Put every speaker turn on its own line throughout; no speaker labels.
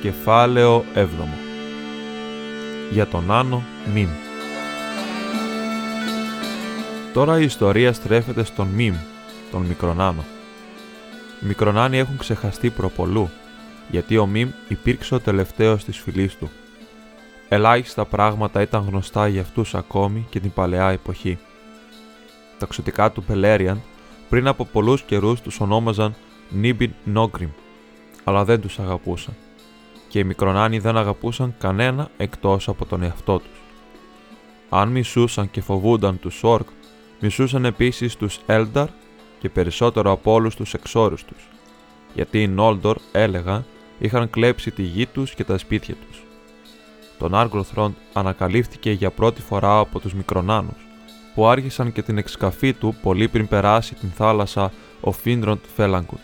Κεφάλαιο 7 Για τον Άνω Μιμ Τώρα η ιστορία στρέφεται στον Μιμ, τον Μικρονάνο. Οι Μικρονάνοι έχουν ξεχαστεί προπολού, γιατί ο Μιμ υπήρξε ο τελευταίος της φυλής του. Ελάχιστα πράγματα ήταν γνωστά για αυτούς ακόμη και την παλαιά εποχή. Τα ξωτικά του Πελέριαν πριν από πολλούς καιρούς τους ονόμαζαν Νίμπιν Νόγκριμ, αλλά δεν τους αγαπούσαν και οι Μικρονάνοι δεν αγαπούσαν κανένα εκτός από τον εαυτό τους. Αν μισούσαν και φοβούνταν τους Όρκ, μισούσαν επίσης τους Έλνταρ και περισσότερο από όλους τους εξόρους τους, γιατί οι Νόλντορ έλεγαν είχαν κλέψει τη γη τους και τα σπίτια τους. Τον Άργροθροντ ανακαλύφθηκε για πρώτη φορά από τους Μικρονάνους, που άρχισαν και την εξκαφή του πολύ πριν περάσει την θάλασσα ο Φίνροντ Φέλαγκουτ.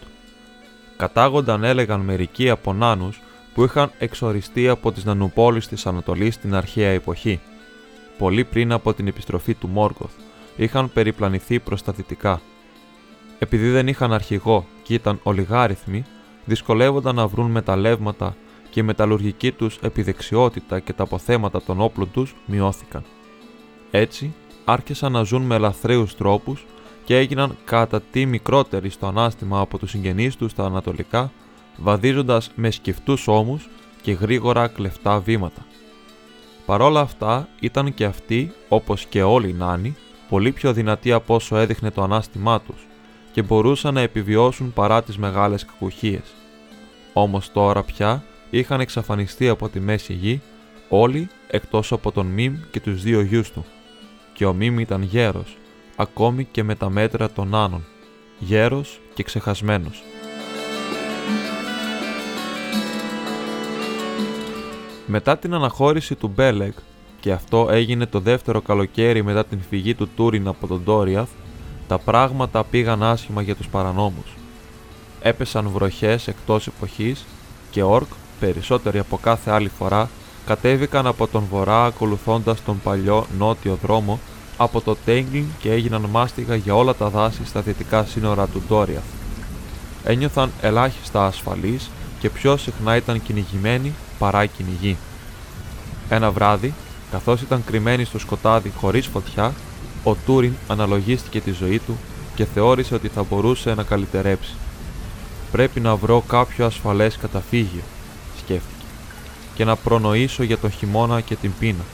Κατάγονταν έλεγαν μερικοί από νάνους που είχαν εξοριστεί από τις νανουπόλεις της Ανατολής στην αρχαία εποχή. Πολύ πριν από την επιστροφή του Μόργκοθ, είχαν περιπλανηθεί προς τα δυτικά. Επειδή δεν είχαν αρχηγό και ήταν ολιγάριθμοι, δυσκολεύονταν να βρουν μεταλλεύματα και η μεταλλουργική τους επιδεξιότητα και τα αποθέματα των όπλων τους μειώθηκαν. Έτσι, άρχισαν να ζουν με ελαθρέους τρόπους και έγιναν κατά τι μικρότεροι στο ανάστημα από τους συγγενείς τους στα ανατολικά βαδίζοντας με σκεφτούς ώμους και γρήγορα κλεφτά βήματα. Παρόλα αυτά ήταν και αυτοί, όπως και όλοι οι νάνοι, πολύ πιο δυνατοί από όσο έδειχνε το ανάστημά τους και μπορούσαν να επιβιώσουν παρά τις μεγάλες κακουχίες. Όμως τώρα πια είχαν εξαφανιστεί από τη μέση γη όλοι εκτός από τον Μιμ και τους δύο γιους του. Και ο Μιμ ήταν γέρος, ακόμη και με τα μέτρα των Νάνων, γέρος και ξεχασμένος. Μετά την αναχώρηση του Μπέλεγ, και αυτό έγινε το δεύτερο καλοκαίρι μετά την φυγή του Τούριν από τον Ντόριαθ, τα πράγματα πήγαν άσχημα για τους παρανόμους. Έπεσαν βροχές εκτός εποχής και όρκ, περισσότεροι από κάθε άλλη φορά, κατέβηκαν από τον βορρά ακολουθώντας τον παλιό νότιο δρόμο από το Τέγκλιν και έγιναν μάστιγα για όλα τα δάση στα δυτικά σύνορα του Ντόριαθ. Ένιωθαν ελάχιστα ασφαλείς και πιο συχνά ήταν κυνηγημένοι παρά κυνηγοί. Ένα βράδυ, καθώς ήταν κρυμμένοι στο σκοτάδι χωρίς φωτιά, ο Τούριν αναλογίστηκε τη ζωή του και θεώρησε ότι θα μπορούσε να καλυτερέψει. Πρέπει να βρω κάποιο ασφαλές καταφύγιο, σκέφτηκε, και να προνοήσω για τον χειμώνα και την πείνα.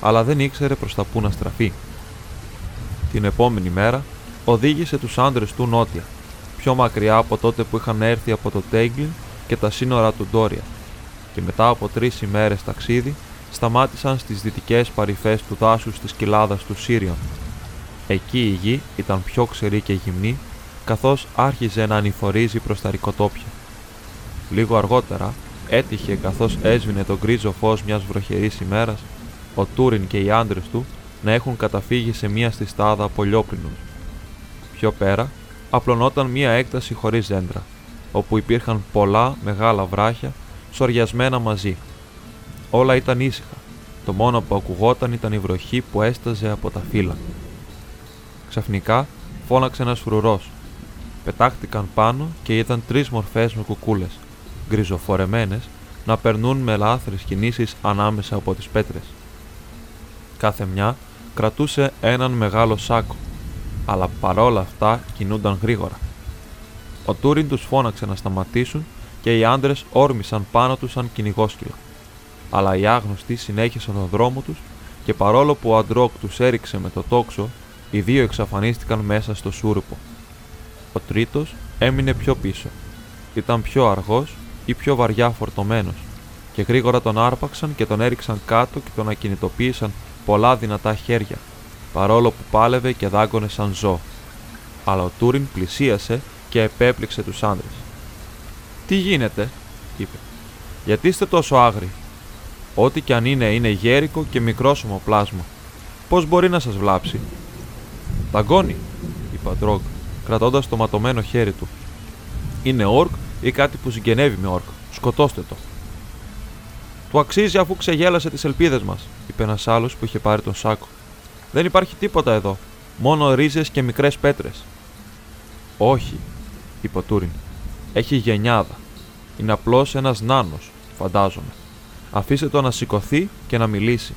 Αλλά δεν ήξερε προς τα πού να στραφεί. Την επόμενη μέρα οδήγησε τους άντρες του νότια, πιο μακριά από τότε που είχαν έρθει από το Τέγκλιν και τα σύνορα του Ντόρια και μετά από τρεις ημέρες ταξίδι σταμάτησαν στις δυτικές παρυφές του δάσους της κοιλάδας του Σύριον. Εκεί η γη ήταν πιο ξερή και γυμνή καθώς άρχιζε να ανηφορίζει προς τα ρικοτόπια. Λίγο αργότερα έτυχε καθώς έσβηνε το γκρίζο φως μιας βροχερής ημέρας ο Τούριν και οι άντρες του να έχουν καταφύγει σε μια στάδα πολιόπληνους. Πιο πέρα απλωνόταν μια έκταση χωρίς δέντρα, όπου υπήρχαν πολλά μεγάλα βράχια σοριασμένα μαζί. Όλα ήταν ήσυχα. Το μόνο που ακουγόταν ήταν η βροχή που έσταζε από τα φύλλα. Ξαφνικά φώναξε ένας φρουρός. Πετάχτηκαν πάνω και είδαν τρεις μορφές με κουκούλες, γκριζοφορεμένες, να περνούν με λάθρες κινήσεις ανάμεσα από τις πέτρες. Κάθε μια κρατούσε έναν μεγάλο σάκο, αλλά παρόλα αυτά κινούνταν γρήγορα. Ο Τούριν τους φώναξε να σταματήσουν και οι άντρες όρμησαν πάνω τους σαν κυνηγόσκυλα. Αλλά οι άγνωστοι συνέχισαν τον δρόμο τους και παρόλο που ο Αντρόκ τους έριξε με το τόξο, οι δύο εξαφανίστηκαν μέσα στο σούρπο. Ο τρίτος έμεινε πιο πίσω. Ήταν πιο αργός ή πιο βαριά φορτωμένος, και γρήγορα τον άρπαξαν και τον έριξαν κάτω και τον ακινητοποίησαν πολλά δυνατά χέρια, παρόλο που πάλευε και δάγκωνε σαν ζώο. Αλλά ο Τούριν πλησίασε και επέπληξε τους άντρες. Τι γίνεται, είπε. Γιατί είστε τόσο άγριοι; Ό,τι κι αν είναι, είναι γέρικο και μικρόσωμο πλάσμα. Πώς μπορεί να σας βλάψει; Ταγκώνει, είπε ο Ντρόγκ, κρατώντας το ματωμένο χέρι του. Είναι όρκ ή κάτι που συγγενεύει με όρκ; Σκοτώστε το. Του αξίζει αφού ξεγέλασε τις ελπίδες μας, είπε ένας άλλος που είχε πάρει τον σάκο. Δεν υπάρχει τίποτα εδώ. Μόνο ρίζες και μικρές πέτρες. Όχι, είπε ο Τούριν. Έχει γενιάδα. Είναι απλώς ένας νάνος, φαντάζομαι. Αφήστε το να σηκωθεί και να μιλήσει.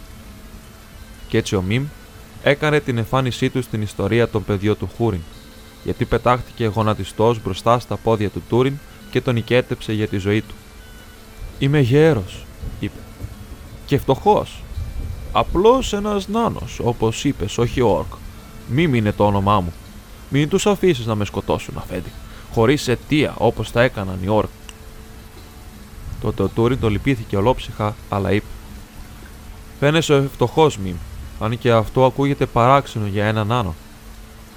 Κι έτσι ο Μιμ έκανε την εμφάνισή του στην ιστορία των παιδιών του Χούριν, γιατί πετάχτηκε γονατιστός μπροστά στα πόδια του Τούριν και τον οικέτεψε για τη ζωή του. Είμαι γέρος, είπε. Και φτωχός. Απλώς ένας νάνος, όπως είπες, όχι όρκ. Μη είναι το όνομά μου. Μην τους αφήσεις να με σκοτώσουν, αφέντη. Χωρίς αιτία, όπως τα έκαναν οι όρκ. Τότε ο Τούριν το λυπήθηκε ολόψυχα, αλλά είπε: Φαίνεσαι φτωχό, Μιμ, αν και αυτό ακούγεται παράξενο για έναν άνω.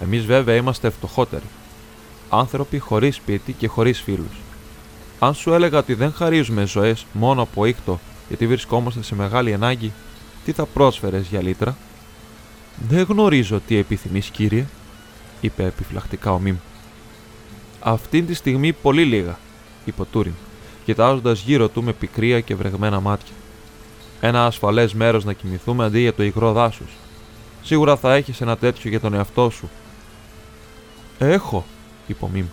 Εμείς βέβαια είμαστε φτωχότεροι. Άνθρωποι χωρίς σπίτι και χωρίς φίλους. Αν σου έλεγα ότι δεν χαρίζουμε ζωές μόνο από ήχτο γιατί βρισκόμαστε σε μεγάλη ανάγκη, τι θα πρόσφερες για λίτρα; Δεν γνωρίζω τι επιθυμείς, κύριε, είπε επιφυλακτικά ο Μιμ. Αυτή τη στιγμή πολύ λίγα, είπε ο Τούριν, κοιτάζοντας γύρω του με πικρία και βρεγμένα μάτια. Ένα ασφαλές μέρος να κοιμηθούμε αντί για το υγρό δάσος. Σίγουρα θα έχεις ένα τέτοιο για τον εαυτό σου. Έχω, είπε ο Μιμ,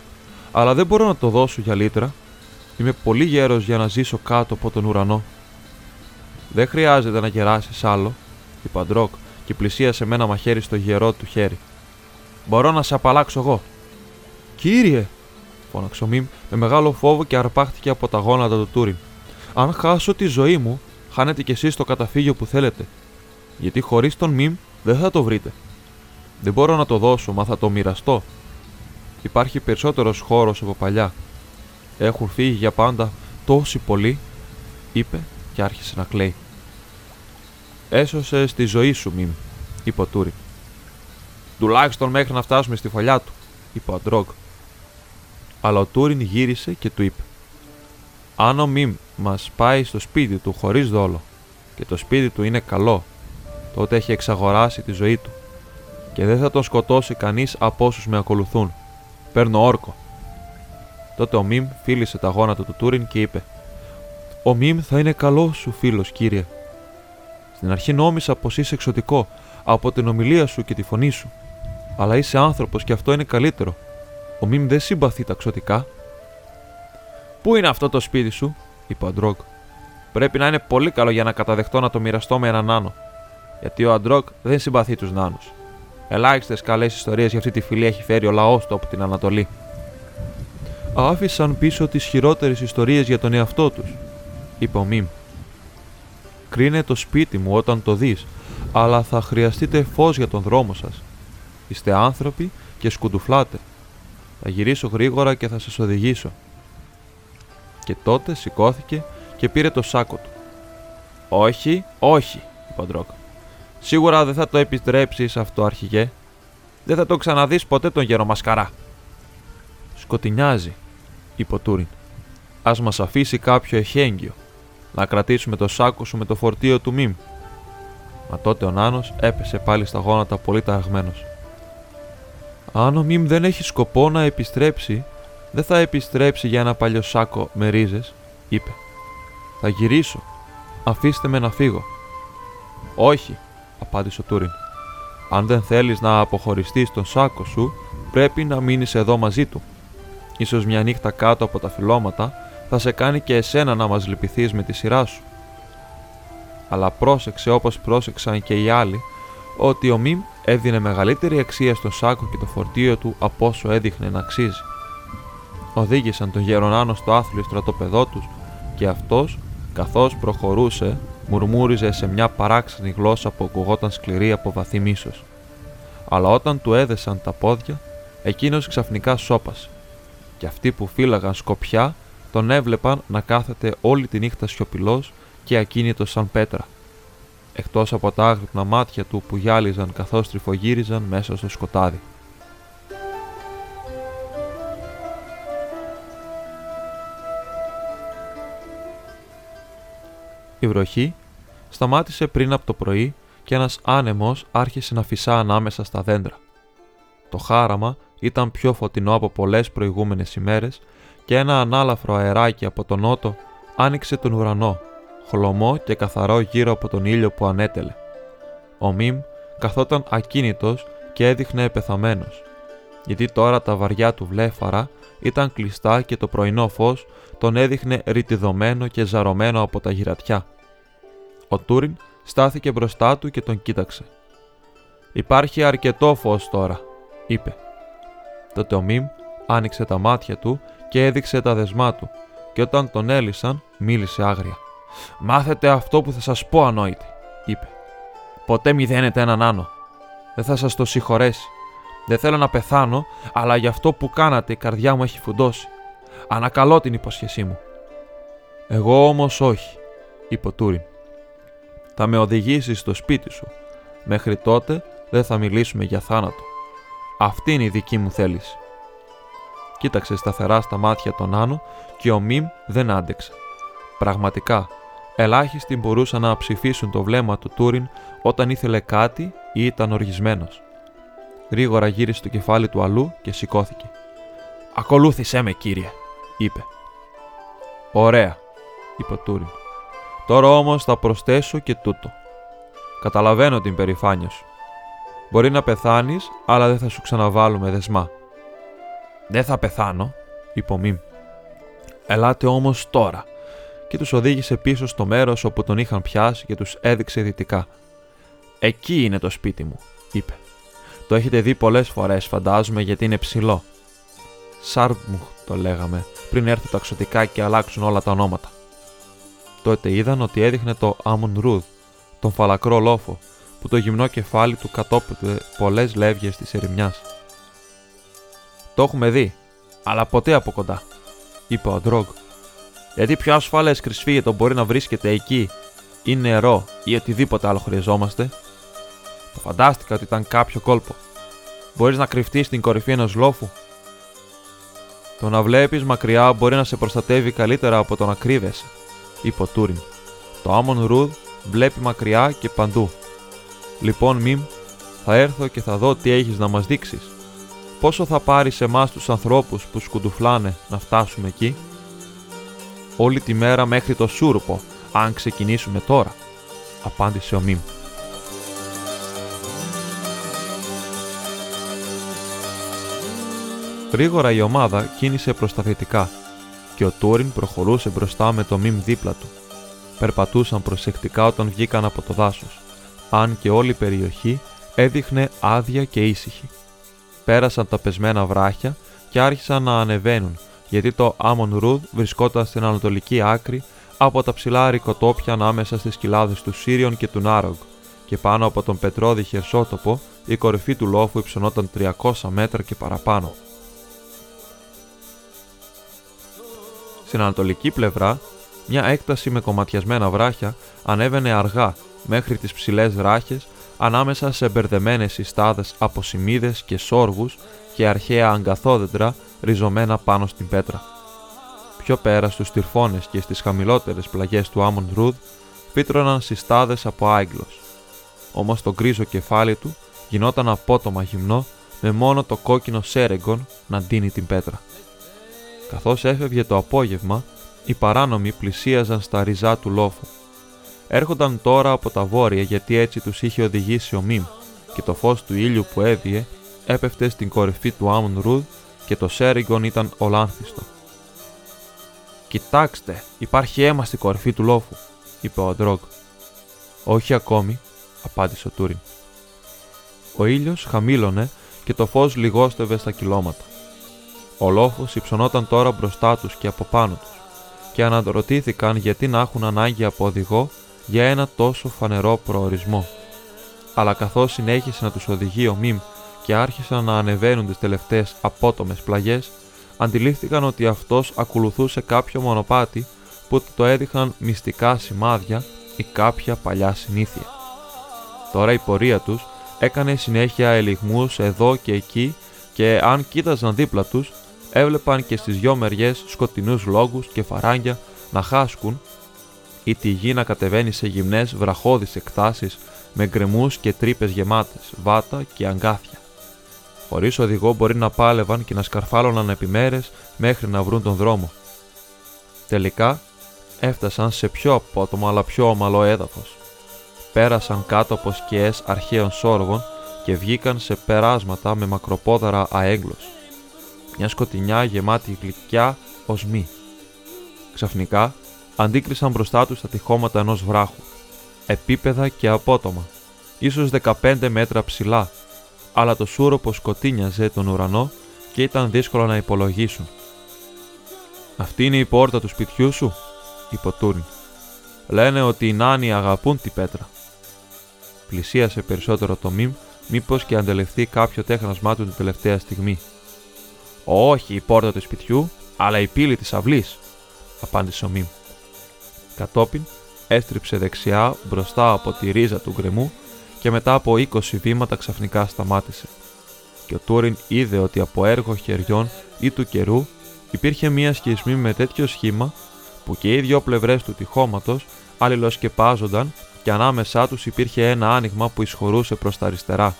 αλλά δεν μπορώ να το δώσω για λίτρα. Είμαι πολύ γέρος για να ζήσω κάτω από τον ουρανό. Δεν χρειάζεται να γεράσει άλλο, είπε ο Αντρόκ και πλησίασε με ένα μαχαίρι στο γερό του χέρι. Μπορώ να σε απαλλάξω εγώ. Κύριε, φώναξε ο Μιμ με μεγάλο φόβο και αρπάχτηκε από τα γόνατα του Τούριν. Αν χάσω τη ζωή μου, χάνετε κι εσείς το καταφύγιο που θέλετε. Γιατί χωρίς τον Μιμ δεν θα το βρείτε. Δεν μπορώ να το δώσω, μα θα το μοιραστώ. Υπάρχει περισσότερος χώρος από παλιά. Έχουν φύγει για πάντα τόσοι πολλοί, είπε και άρχισε να κλαίει. Έσωσε τη ζωή σου, Μιμ, είπε ο Τούριν. Τουλάχιστον μέχρι να φτάσουμε στη φωλιά του, είπε ο Αντρόγκ. Αλλά ο Τούριν γύρισε και του είπε: Αν ο Μιμ μας πάει στο σπίτι του χωρίς δόλο και το σπίτι του είναι καλό, τότε έχει εξαγοράσει τη ζωή του και δεν θα τον σκοτώσει κανείς από όσους με ακολουθούν. Παίρνω όρκο. Τότε ο Μιμ φίλησε τα γόνατα του Τούριν και είπε: Ο Μιμ θα είναι καλός σου φίλος, κύριε. Στην αρχή νόμισα πως είσαι εξωτικό από την ομιλία σου και τη φωνή σου. Αλλά είσαι άνθρωπος και αυτό είναι καλύτερο. Ο Μιμ δεν συμπαθεί τα ξωτικά. Πού είναι αυτό το σπίτι σου, είπε ο Αντρόκ. Πρέπει να είναι πολύ καλό για να καταδεχτώ να το μοιραστώ με έναν νάνο. Γιατί ο Αντρόκ δεν συμπαθεί τους νάνους. Ελάχιστες καλές ιστορίες για αυτή τη φυλή έχει φέρει ο λαός του από την Ανατολή. Άφησαν πίσω τις χειρότερες ιστορίες για τον εαυτό τους, είπε ο Μιμ. Κρίνε το σπίτι μου όταν το δεις, αλλά θα χρειαστείτε φως για τον δρόμο σας. Είστε άνθρωποι και σκουντουφλάτε. Θα γυρίσω γρήγορα και θα σας οδηγήσω. Και τότε σηκώθηκε και πήρε το σάκο του. Όχι, όχι, είπε ο Ντρόκ. Σίγουρα δεν θα το επιστρέψει αυτό, αρχηγέ. Δεν θα το ξαναδείς ποτέ τον γέρο Μασκαρά. Σκοτεινιάζει, είπε ο Τούριν. Α μας αφήσει κάποιο εχέγγυο. Να κρατήσουμε το σάκο σου με το φορτίο του Μιμ. Μα τότε ο Νάνος έπεσε πάλι στα γόνατα πολύ ταραγμένος. Αν ο Μιμ δεν έχει σκοπό να επιστρέψει, δεν θα επιστρέψει για ένα παλιό σάκο με ρίζες, είπε. Θα γυρίσω. Αφήστε με να φύγω. Όχι, απάντησε ο Τούριν. Αν δεν θέλεις να αποχωριστείς τον σάκο σου, πρέπει να μείνεις εδώ μαζί του. Ίσως μια νύχτα κάτω από τα φυλώματα θα σε κάνει και εσένα να μας λυπηθείς με τη σειρά σου. Αλλά πρόσεξε όπως πρόσεξαν και οι άλλοι ότι ο Μιμ έδινε μεγαλύτερη αξία στο σάκο και το φορτίο του από όσο έδειχνε να αξίζει. Οδήγησαν τον Γερονάνο στο άθλιο στρατοπεδό τους και αυτός, καθώς προχωρούσε, μουρμούριζε σε μια παράξενη γλώσσα που ακουγόταν σκληρή από βαθύ μίσος. Αλλά όταν του έδεσαν τα πόδια, εκείνος ξαφνικά σώπασε και αυτοί που φύλαγαν σκοπιά τον έβλεπαν να κάθεται όλη τη νύχτα σιωπηλός και ακίνητος σαν πέτρα, εκτός από τα άγρυπνα μάτια του που γυάλιζαν καθώς τρυφογύριζαν μέσα στο σκοτάδι. Η βροχή σταμάτησε πριν από το πρωί και ένας άνεμος άρχισε να φυσά ανάμεσα στα δέντρα. Το χάραμα ήταν πιο φωτεινό από πολλές προηγούμενες ημέρες και ένα ανάλαφρο αεράκι από τον νότο άνοιξε τον ουρανό, χλωμό και καθαρό γύρω από τον ήλιο που ανέτελε. Ο Μιμ καθόταν ακίνητος και έδειχνε επεθαμένος. γιατί τώρα τα βαριά του βλέφαρα ήταν κλειστά και το πρωινό φως τον έδειχνε ρητιδωμένο και ζαρωμένο από τα γυρατιά. Ο Τούριν στάθηκε μπροστά του και τον κοίταξε. «Υπάρχει αρκετό φως τώρα», είπε. Τότε ο Μιμ άνοιξε τα μάτια του και έδειξε τα δεσμά του και όταν τον έλυσαν μίλησε άγρια. «Μάθετε αυτό που θα σας πω ανόητη», είπε. «Ποτέ μηδένετε έναν άνω. Δεν θα σας το συγχωρέσει. Δεν θέλω να πεθάνω, αλλά για αυτό που κάνατε η καρδιά μου έχει φουντώσει. Ανακαλώ την υποσχεσή μου. Εγώ όμως όχι, είπε ο Τούριν. Θα με οδηγήσεις στο σπίτι σου. Μέχρι τότε δεν θα μιλήσουμε για θάνατο. Αυτή είναι η δική μου θέληση. Κοίταξε σταθερά στα μάτια τον Άνω και ο Μιμ δεν άντεξε. Πραγματικά, ελάχιστοι μπορούσαν να ψηφίσουν το βλέμμα του Τούριν όταν ήθελε κάτι ή ήταν οργισμένος. Γρήγορα γύρισε το κεφάλι του αλλού και σηκώθηκε. Ακολούθησέ με, κύριε, είπε. Ωραία, είπε ο Τούριν. Τώρα όμως θα προσθέσω και τούτο. Καταλαβαίνω την περηφάνεια σου. Μπορεί να πεθάνεις, αλλά δεν θα σου ξαναβάλουμε δεσμά. Δεν θα πεθάνω, είπε ο Μιμ. Ελάτε όμως τώρα. Και τους οδήγησε πίσω στο μέρος όπου τον είχαν πιάσει και τους έδειξε δυτικά. Εκεί είναι το σπίτι μου, είπε. Το έχετε δει πολλές φορές, φαντάζομαι, γιατί είναι ψηλό. Σάρμουχ το λέγαμε, πριν έρθουν τα ξωτικά και αλλάξουν όλα τα ονόματα. Τότε είδαν ότι έδειχνε το Άμον Ρούδ, τον φαλακρό λόφο, που το γυμνό κεφάλι του κατόπιτε πολλές λεύγες της ερημιάς. Το έχουμε δει, αλλά ποτέ από κοντά, είπε ο Ντρόγκ. Γιατί πιο ασφαλές κρυσφύγετο μπορεί να βρίσκεται εκεί, ή νερό, ή οτιδήποτε άλλο χρειαζόμαστε. Το φαντάστηκα ότι ήταν κάποιο κόλπο. Μπορείς να κρυφτείς στην κορυφή ενός λόφου; Το να βλέπεις μακριά μπορεί να σε προστατεύει καλύτερα από το να κρύβεσαι, είπε ο Τούριν. Το Άμον Ρουδ βλέπει μακριά και παντού. Λοιπόν, Μιμ, θα έρθω και θα δω τι έχεις να μας δείξεις. Πόσο θα πάρεις εμάς τους ανθρώπους που σκουντουφλάνε να φτάσουμε εκεί; Όλη τη μέρα μέχρι το Σούρουπο, αν ξεκινήσουμε τώρα, απάντησε ο Μιμ. Γρήγορα η ομάδα κίνησε προς τα δυτικά και ο Τούριν προχωρούσε μπροστά με το μιμ δίπλα του. Περπατούσαν προσεκτικά όταν βγήκαν από το δάσος, αν και όλη η περιοχή έδειχνε άδεια και ήσυχη. Πέρασαν τα πεσμένα βράχια και άρχισαν να ανεβαίνουν, γιατί το Άμον Ρουδ βρισκόταν στην ανατολική άκρη από τα ψηλά ρικοτόπια ανάμεσα στις κοιλάδες του Σύριον και του Νάρογκ, και πάνω από τον πετρώδη χερσότοπο η κορυφή του λόφου υψωνόταν 300 μέτρα και παραπάνω. Στην ανατολική πλευρά, μια έκταση με κομματιασμένα βράχια ανέβαινε αργά μέχρι τις ψηλές ράχες ανάμεσα σε μπερδεμένες συστάδες από σημείδες και σόργους και αρχαία αγκαθόδεντρα ριζωμένα πάνω στην πέτρα. Πιο πέρα στους τυρφώνες και στις χαμηλότερες πλαγιές του Άμον Ρούδ φύτρωναν συστάδες από άγγλος. Όμως το γκρίζο κεφάλι του γινόταν απότομα γυμνό με μόνο το κόκκινο σέρεγκον να ντύνει την πέτρα. Καθώς έφευγε το απόγευμα, οι παράνομοι πλησίαζαν στα ριζά του λόφου. Έρχονταν τώρα από τα βόρεια γιατί έτσι τους είχε οδηγήσει ο Μιμ και το φως του ήλιου που έβγε έπεφτε στην κορυφή του Άμον Ρουδ και το Σέριγκον ήταν ολάνθιστο. «Κοιτάξτε, υπάρχει αίμα στην κορυφή του λόφου», είπε ο Αντρόγκ. «Όχι ακόμη», απάντησε ο Τούριν. Ο ήλιος χαμήλωνε και το φως λιγόστευε στα κιλώματα. Ο λόφος υψωνόταν τώρα μπροστά τους και από πάνω τους και αναρωτήθηκαν γιατί να έχουν ανάγκη από οδηγό για ένα τόσο φανερό προορισμό. Αλλά καθώς συνέχισε να τους οδηγεί ο Μιμ και άρχισαν να ανεβαίνουν τις τελευταίες απότομες πλαγιές, αντιλήφθηκαν ότι αυτός ακολουθούσε κάποιο μονοπάτι που το έδειχναν μυστικά σημάδια ή κάποια παλιά συνήθεια. Τώρα η πορεία τους έκανε συνέχεια ελιγμούς εδώ και εκεί και αν κοίταζαν δίπλα τους έβλεπαν και στις δυο μεριές σκοτεινούς λόγους και φαράγγια να χάσκουν ή τη γη να κατεβαίνει σε γυμνές βραχώδεις εκτάσεις με γκρεμούς και τρύπες γεμάτες, βάτα και αγκάθια. Χωρίς οδηγό μπορεί να πάλευαν και να σκαρφάλωναν επιμέρες μέχρι να βρουν τον δρόμο. Τελικά έφτασαν σε πιο απότομο αλλά πιο ομαλό έδαφος. Πέρασαν κάτω από σκιές αρχαίων σόργων και βγήκαν σε περάσματα με μακροπόδαρα αέγκλος. Μια σκοτεινιά γεμάτη γλυκιά οσμή. Ξαφνικά αντίκρισαν μπροστά τους τα τυχώματα ενός βράχου. Επίπεδα και απότομα, ίσως 15 μέτρα ψηλά, αλλά το σούροπο σκοτίνιαζε τον ουρανό και ήταν δύσκολο να υπολογίσουν. «Αυτή είναι η πόρτα του σπιτιού σου», είπε ο Τούριν. «Λένε ότι οι νάνοι αγαπούν την πέτρα». Πλησίασε περισσότερο το μιμ, μήπως και αντελεχθεί κάποιο τέχνασμά του την τελευταία στιγμή. «Όχι η πόρτα του σπιτιού, αλλά η πύλη της αυλής», απάντησε ο μιμ. Κατόπιν έστριψε δεξιά μπροστά από τη ρίζα του γκρεμού και μετά από 20 βήματα ξαφνικά σταμάτησε. Και ο Τούριν είδε ότι από έργο χεριών ή του καιρού υπήρχε μία σκισμή με τέτοιο σχήμα που και οι δυο πλευρές του τυχώματος αλληλοσκεπάζονταν και ανάμεσά τους υπήρχε ένα άνοιγμα που εισχωρούσε προς τα αριστερά.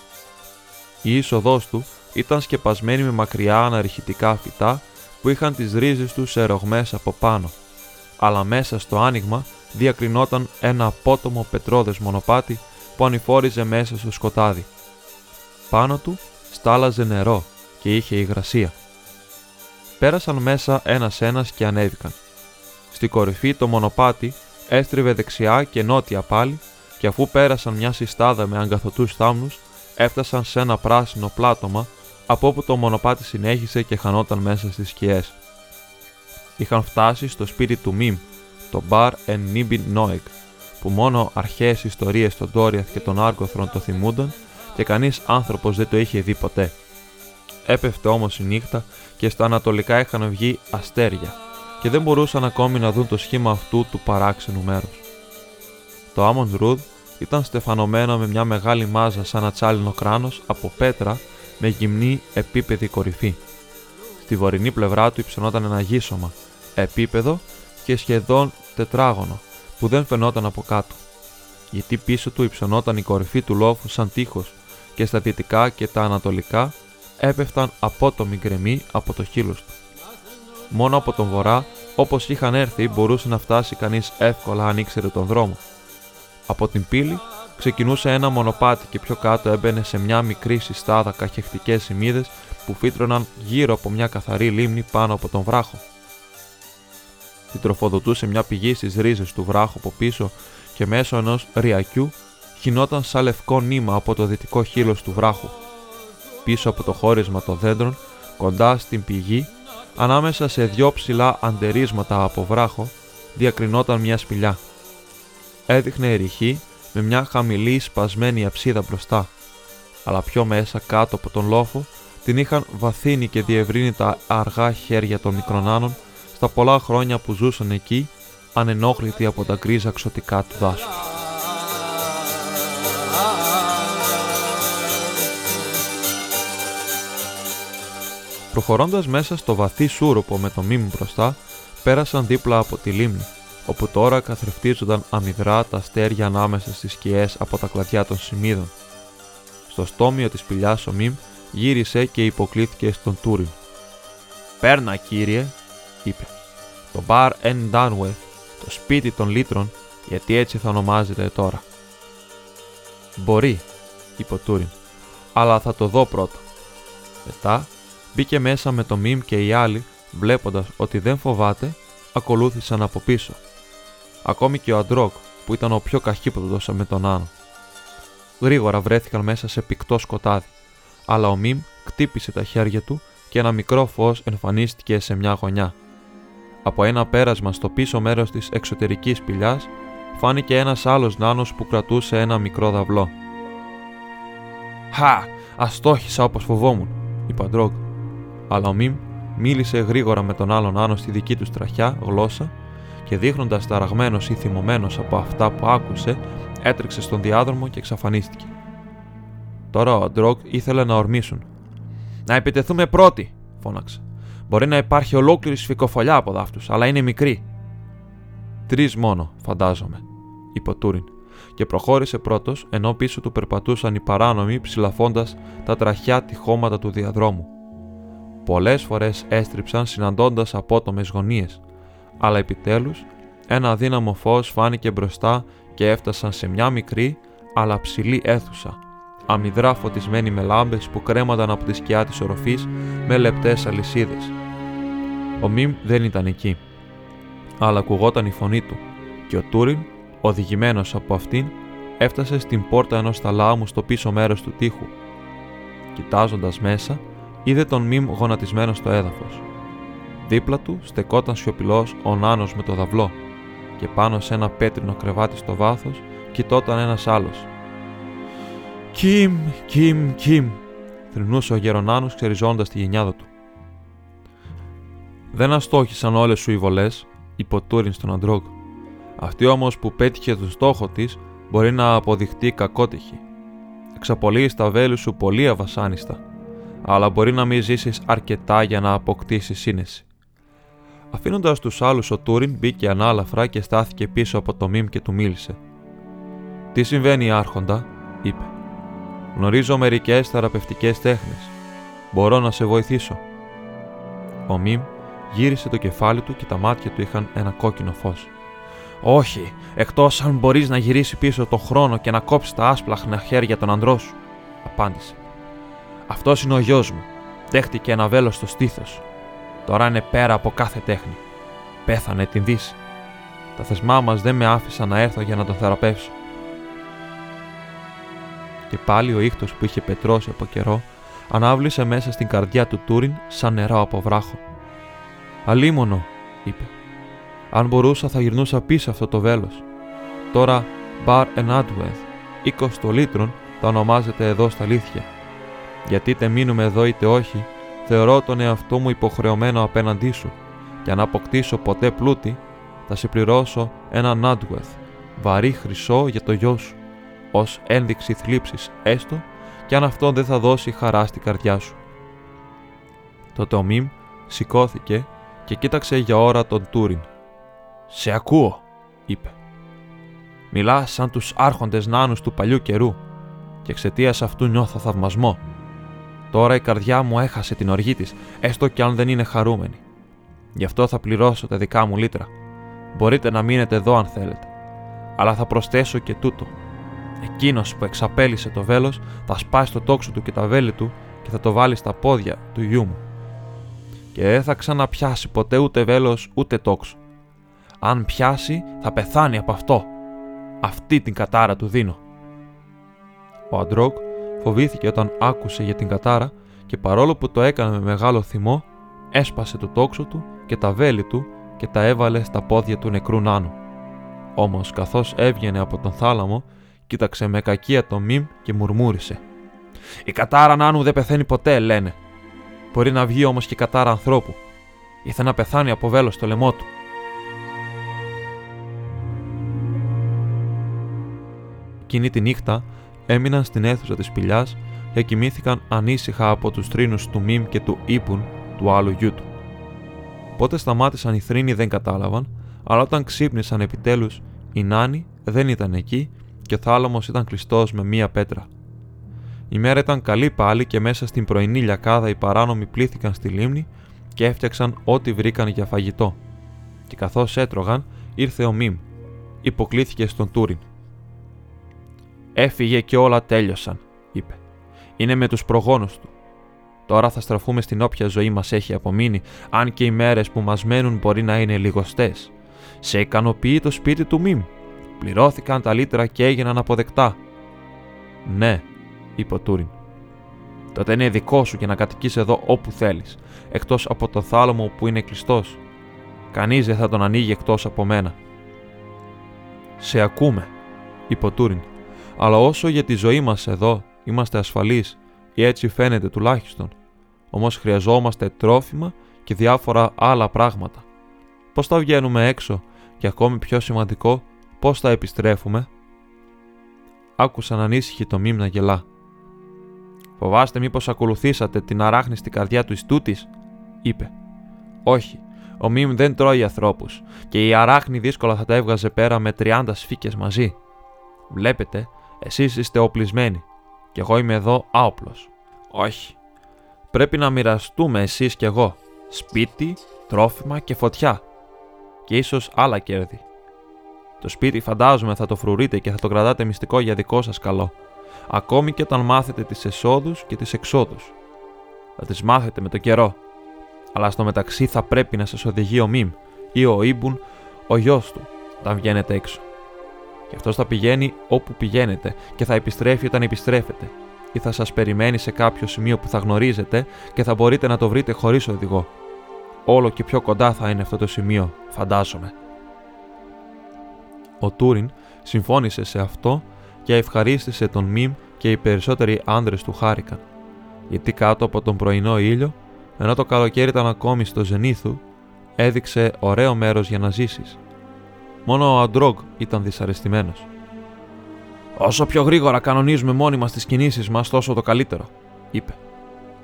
Η είσοδός του ήταν σκεπασμένη με μακριά αναρριχητικά φυτά που είχαν τις ρίζες τους σε ρογμές από πάνω, αλλά μέσα στο άνοιγμα διακρινόταν ένα απότομο πετρόδες μονοπάτι που ανηφόριζε μέσα στο σκοτάδι. Πάνω του στάλαζε νερό και είχε υγρασία. Πέρασαν μέσα ένας-ένας και ανέβηκαν. Στη κορυφή το μονοπάτι έστριβε δεξιά και νότια πάλι και αφού πέρασαν μια συστάδα με αγκαθωτούς θάμνους έφτασαν σε ένα πράσινο πλάτωμα από όπου το μονοπάτι συνέχισε και χανόταν μέσα στις σκιές. Είχαν φτάσει στο σπίτι του Μιμ, το Bar en Nibin Noek, που μόνο αρχαίες ιστορίες των Ντόριαθ και των Άργοθρων το θυμούνταν και κανείς άνθρωπος δεν το είχε δει ποτέ. Έπεφτε όμως η νύχτα και στα ανατολικά είχαν βγει αστέρια και δεν μπορούσαν ακόμη να δουν το σχήμα αυτού του παράξενου μέρους. Το Άμον Ρούδ ήταν στεφανωμένο με μια μεγάλη μάζα σαν ατσάλινο κράνος από πέτρα με γυμνή επίπεδη κορυφή. Στη βορεινή πλευρά του υψωνόταν ένα γύσωμα, επίπεδο και σχεδόν τετράγωνο, που δεν φαινόταν από κάτω. Γιατί πίσω του υψωνόταν η κορυφή του λόφου σαν τείχος και στα δυτικά και τα ανατολικά έπεφταν απότομοι γκρεμοί από το χείλος του. Μόνο από τον βορρά, όπως είχαν έρθει, μπορούσε να φτάσει κανείς εύκολα αν ήξερε τον δρόμο. Από την πύλη ξεκινούσε ένα μονοπάτι και πιο κάτω έμπαινε σε μια μικρή συστάδα καχεκτικές σημείδες που φύτρωναν γύρω από μια καθαρή λίμνη πάνω από τον βράχο. Την τροφοδοτούσε μια πηγή στις ρίζες του βράχου από πίσω και μέσω ενός ριακιού χινόταν σαν λευκό νήμα από το δυτικό χείλος του βράχου. Πίσω από το χώρισμα των δέντρων, κοντά στην πηγή, ανάμεσα σε δυο ψηλά αντερίσματα από βράχο, διακρινόταν μια σπηλιά. Έδειχνε ερηχή με μια χαμηλή σπασμένη αψίδα μπροστά, αλλά πιο μέσα κάτω από τον λόφο την είχαν βαθύνει και διευρύνει τα αργά χέρια των μικρονάνων στα πολλά χρόνια που ζούσαν εκεί, ανενόχλητοι από τα γκρίζα ξωτικά του δάσου. Προχωρώντας μέσα στο βαθύ σούροπο με το μήμη μπροστά, πέρασαν δίπλα από τη λίμνη, όπου τώρα καθρεφτίζονταν αμυδρά τα αστέρια ανάμεσα στις σκιές από τα κλαδιά των σημείδων. Στο στόμιο της σπηλιάς ο Μιμ γύρισε και υποκλήθηκε στον Τούριν. «Πέρνα, κύριε», είπε. «Το Bar N. Dunweth, το σπίτι των λίτρων, γιατί έτσι θα ονομάζεται τώρα». «Μπορεί», είπε ο Τούριν, «αλλά θα το δω πρώτα». Μετά μπήκε μέσα με το Μιμ και οι άλλοι, βλέποντας ότι δεν φοβάται, ακολούθησαν από πίσω. Ακόμη και ο Αντρόκ, που ήταν ο πιο καχύποπτος με τον Άνω. Γρήγορα βρέθηκαν μέσα σε πυκτό σκοτάδι, αλλά ο Μιμ κτύπησε τα χέρια του και ένα μικρό φως εμφανίστηκε σε μια γωνιά. Από ένα πέρασμα στο πίσω μέρος της εξωτερικής σπηλιάς φάνηκε ένας άλλος νάνος που κρατούσε ένα μικρό δαυλό. «Χα! Αστόχησα όπως φοβόμουν», είπε ο Αντρόκ. Αλλά ο Μιμ μίλησε γρήγορα με τον άλλον νάνο στη δική του τραχιά γλώσσα και δείχνοντας ταραγμένος ή θυμωμένος από αυτά που άκουσε, έτρεξε στον διάδρομο και εξαφανίστηκε. Τώρα ο Αντρόκ ήθελε να ορμήσουν. Να επιτεθούμε πρώτοι, φώναξε. Μπορεί να υπάρχει ολόκληρη σφικοφολιά από δάφτους, αλλά είναι μικρή. Τρεις μόνο, φαντάζομαι, είπε ο Τούριν, και προχώρησε πρώτος ενώ πίσω του περπατούσαν οι παράνομοι ψηλαφώντας τα τραχιά τυχώματα του διαδρόμου. Πολλές φορές έστριψαν συναντώντας απότομες γωνίες, αλλά επιτέλους ένα αδύναμο φως φάνηκε μπροστά και έφτασαν σε μια μικρή αλλά ψηλή αίθουσα, αμυδρά φωτισμένη με λάμπες που κρέμονταν από τη σκιά της οροφής με λεπτές αλυσίδες. Ο Μιμ δεν ήταν εκεί, αλλά ακουγόταν η φωνή του και ο Τούριν, οδηγημένος από αυτήν, έφτασε στην πόρτα ενός θαλάμου στο πίσω μέρος του τοίχου. Κοιτάζοντας μέσα, είδε τον Μιμ γονατισμένο στο έδαφος. Δίπλα του στεκόταν σιωπηλός ο Νάνος με το δαυλό, και πάνω σε ένα πέτρινο κρεβάτι στο βάθος κοιτόταν ένας άλλος. Κιμ, Κιμ, Κιμ, θρυνούσε ο γερονάνος ξεριζώντας τη γενιάδα του. Δεν αστόχησαν όλες σου οι βολές, είπε ο Τούριν στον Αντρόγκ. Αυτή όμως που πέτυχε τον στόχο της μπορεί να αποδειχτεί κακότυχη. Εξαπολύεις τα βέλη σου πολύ αβασάνιστα, αλλά μπορεί να μην ζήσεις αρκετά για να αποκτήσεις σύνεση. Αφήνοντας τους άλλους, ο Τούριν μπήκε ανάλαφρα και στάθηκε πίσω από το Μιμ και του μίλησε. Τι συμβαίνει, Άρχοντα, είπε. Γνωρίζω μερικές θεραπευτικές τέχνες. Μπορώ να σε βοηθήσω. Ο Μιμ γύρισε το κεφάλι του και τα μάτια του είχαν ένα κόκκινο φως. Όχι, εκτός αν μπορείς να γυρίσει πίσω το χρόνο και να κόψεις τα άσπλαχνα χέρια των ανδρών σου, απάντησε. Αυτός είναι ο γιος μου. Δέχτηκε ένα βέλος στο στήθος. Τώρα είναι πέρα από κάθε τέχνη. Πέθανε την Δύση. Τα θεσμά μας δεν με άφησαν να έρθω για να τον θεραπεύσω. Και πάλι ο ήχτος που είχε πετρώσει από καιρό ανάβλησε μέσα στην καρδιά του Τούριν σαν νερό από βράχο. Αλίμονο, είπε. Αν μπορούσα θα γυρνούσα πίσω αυτό το βέλος. Τώρα Bar Enadweth, 20 λίτρων, θα ονομάζεται εδώ στα αλήθεια. Γιατί είτε μείνουμε εδώ είτε όχι, θεωρώ τον εαυτό μου υποχρεωμένο απέναντί σου και αν αποκτήσω ποτέ πλούτη, θα σε πληρώσω ένα Nadweth, βαρύ χρυσό για το γιο σου, ως ένδειξη θλίψης έστω και αν αυτό δεν θα δώσει χαρά στην καρδιά σου. Τότε ο Μιμ σηκώθηκε και κοίταξε για ώρα τον Τούριν. «Σε ακούω», είπε. «Μιλάς σαν τους άρχοντες νάνους του παλιού καιρού και εξαιτίας αυτού νιώθω θαυμασμό. Τώρα η καρδιά μου έχασε την οργή της, έστω κι αν δεν είναι χαρούμενη. Γι' αυτό θα πληρώσω τα δικά μου λίτρα. Μπορείτε να μείνετε εδώ αν θέλετε. Αλλά θα προσθέσω και τούτο. Εκείνος που εξαπέλυσε το βέλος θα σπάσει το τόξο του και τα βέλη του και θα το βάλει στα πόδια του γιού μου. Και δεν θα ξαναπιάσει ποτέ ούτε βέλος ούτε τόξο. Αν πιάσει, θα πεθάνει από αυτό. Αυτή την κατάρα του δίνω. Ο Αντρόκ φοβήθηκε όταν άκουσε για την κατάρα και παρόλο που το έκανε με μεγάλο θυμό, έσπασε το τόξο του και τα βέλη του και τα έβαλε στα πόδια του νεκρού νάνου. Όμως, καθώς έβγαινε από τον θάλαμο, κοίταξε με κακία το μιμ και μουρμούρισε. Η κατάρα νάνου δεν πεθαίνει ποτέ, λένε. Μπορεί να βγει όμως και η κατάρα ανθρώπου. Ήρθε να πεθάνει από βέλος στο λαιμό του. Εκείνη τη νύχτα έμειναν στην αίθουσα της σπηλιάς και κοιμήθηκαν ανήσυχα από τους θρήνους του Μιμ και του Ήπουν, του άλλου γιού του. Πότε σταμάτησαν οι θρήνοι δεν κατάλαβαν, αλλά όταν ξύπνησαν επιτέλους, η Νάνη δεν ήταν εκεί και ο θάλαμο ήταν κλειστός με μία πέτρα. Η μέρα ήταν καλή πάλι και μέσα στην πρωινή λιακάδα οι παράνομοι πλήθηκαν στη λίμνη και έφτιαξαν ό,τι βρήκαν για φαγητό. Και καθώς έτρωγαν, ήρθε ο Μιμ. Υποκλήθηκε στον Τούριν. Έφυγε και όλα τέλειωσαν, είπε. Είναι με τους προγόνους του. Τώρα θα στραφούμε στην όποια ζωή μας έχει απομείνει, αν και οι μέρες που μας μένουν μπορεί να είναι λιγοστές. Σε ικανοποιεί το σπίτι του Μιμ. Πληρώθηκαν τα λίτρα και έγιναν αποδεκτά. Ναι, είπε ο Τούριν. Τότε είναι δικό σου και να κατοικείς εδώ όπου θέλεις, εκτός από το θάλαμο που είναι κλειστός. Κανείς δεν θα τον ανοίγει εκτός από μένα. Σε ακούμε, είπε ο Τούριν. Αλλά όσο για τη ζωή μας εδώ είμαστε ασφαλείς, ή έτσι φαίνεται τουλάχιστον. Όμως χρειαζόμαστε τρόφιμα και διάφορα άλλα πράγματα. Πώς θα βγαίνουμε έξω και ακόμη πιο σημαντικό, πώς θα επιστρέφουμε. Άκουσαν ανήσυχη το μήμνα γελά. Φοβάστε μήπως ακολουθήσατε την αράχνη καρδιά του ιστούτη, είπε. Όχι, ο Μιμ δεν τρώει ανθρώπους και η αράχνη δύσκολα θα τα έβγαζε πέρα με 30 σφίκες μαζί. Βλέπετε, εσείς είστε οπλισμένοι και εγώ είμαι εδώ άοπλος. Όχι. Πρέπει να μοιραστούμε εσείς κι εγώ. Σπίτι, τρόφιμα και φωτιά. Και ίσως άλλα κέρδη. Το σπίτι φαντάζομαι θα το φρουρείτε και θα το κρατάτε μυστικό για δικό σας καλό. ακόμη και όταν μάθετε τις εσόδους και τις εξόδους. Θα τις μάθετε με το καιρό, αλλά στο μεταξύ θα πρέπει να σας οδηγεί ο Μιμ ή ο Ήμπουν, ο γιος του, όταν βγαίνετε έξω. Και αυτός θα πηγαίνει όπου πηγαίνετε και θα επιστρέφει όταν επιστρέφετε ή θα σας περιμένει σε κάποιο σημείο που θα γνωρίζετε και θα μπορείτε να το βρείτε χωρίς οδηγό. Όλο και πιο κοντά θα είναι αυτό το σημείο, φαντάζομαι. Ο Τούριν συμφώνησε σε αυτό και ευχαρίστησε τον Μιμ και οι περισσότεροι άντρε του χάρηκαν, γιατί κάτω από τον πρωινό ήλιο, ενώ το καλοκαίρι ήταν ακόμη στο ζενήθου, έδειξε ωραίο μέρος για να ζήσεις. Μόνο ο Αντρόγκ ήταν δυσαρεστημένος. Όσο πιο γρήγορα κανονίζουμε μόνοι μα τι κινήσεις μας, τόσο το καλύτερο, είπε.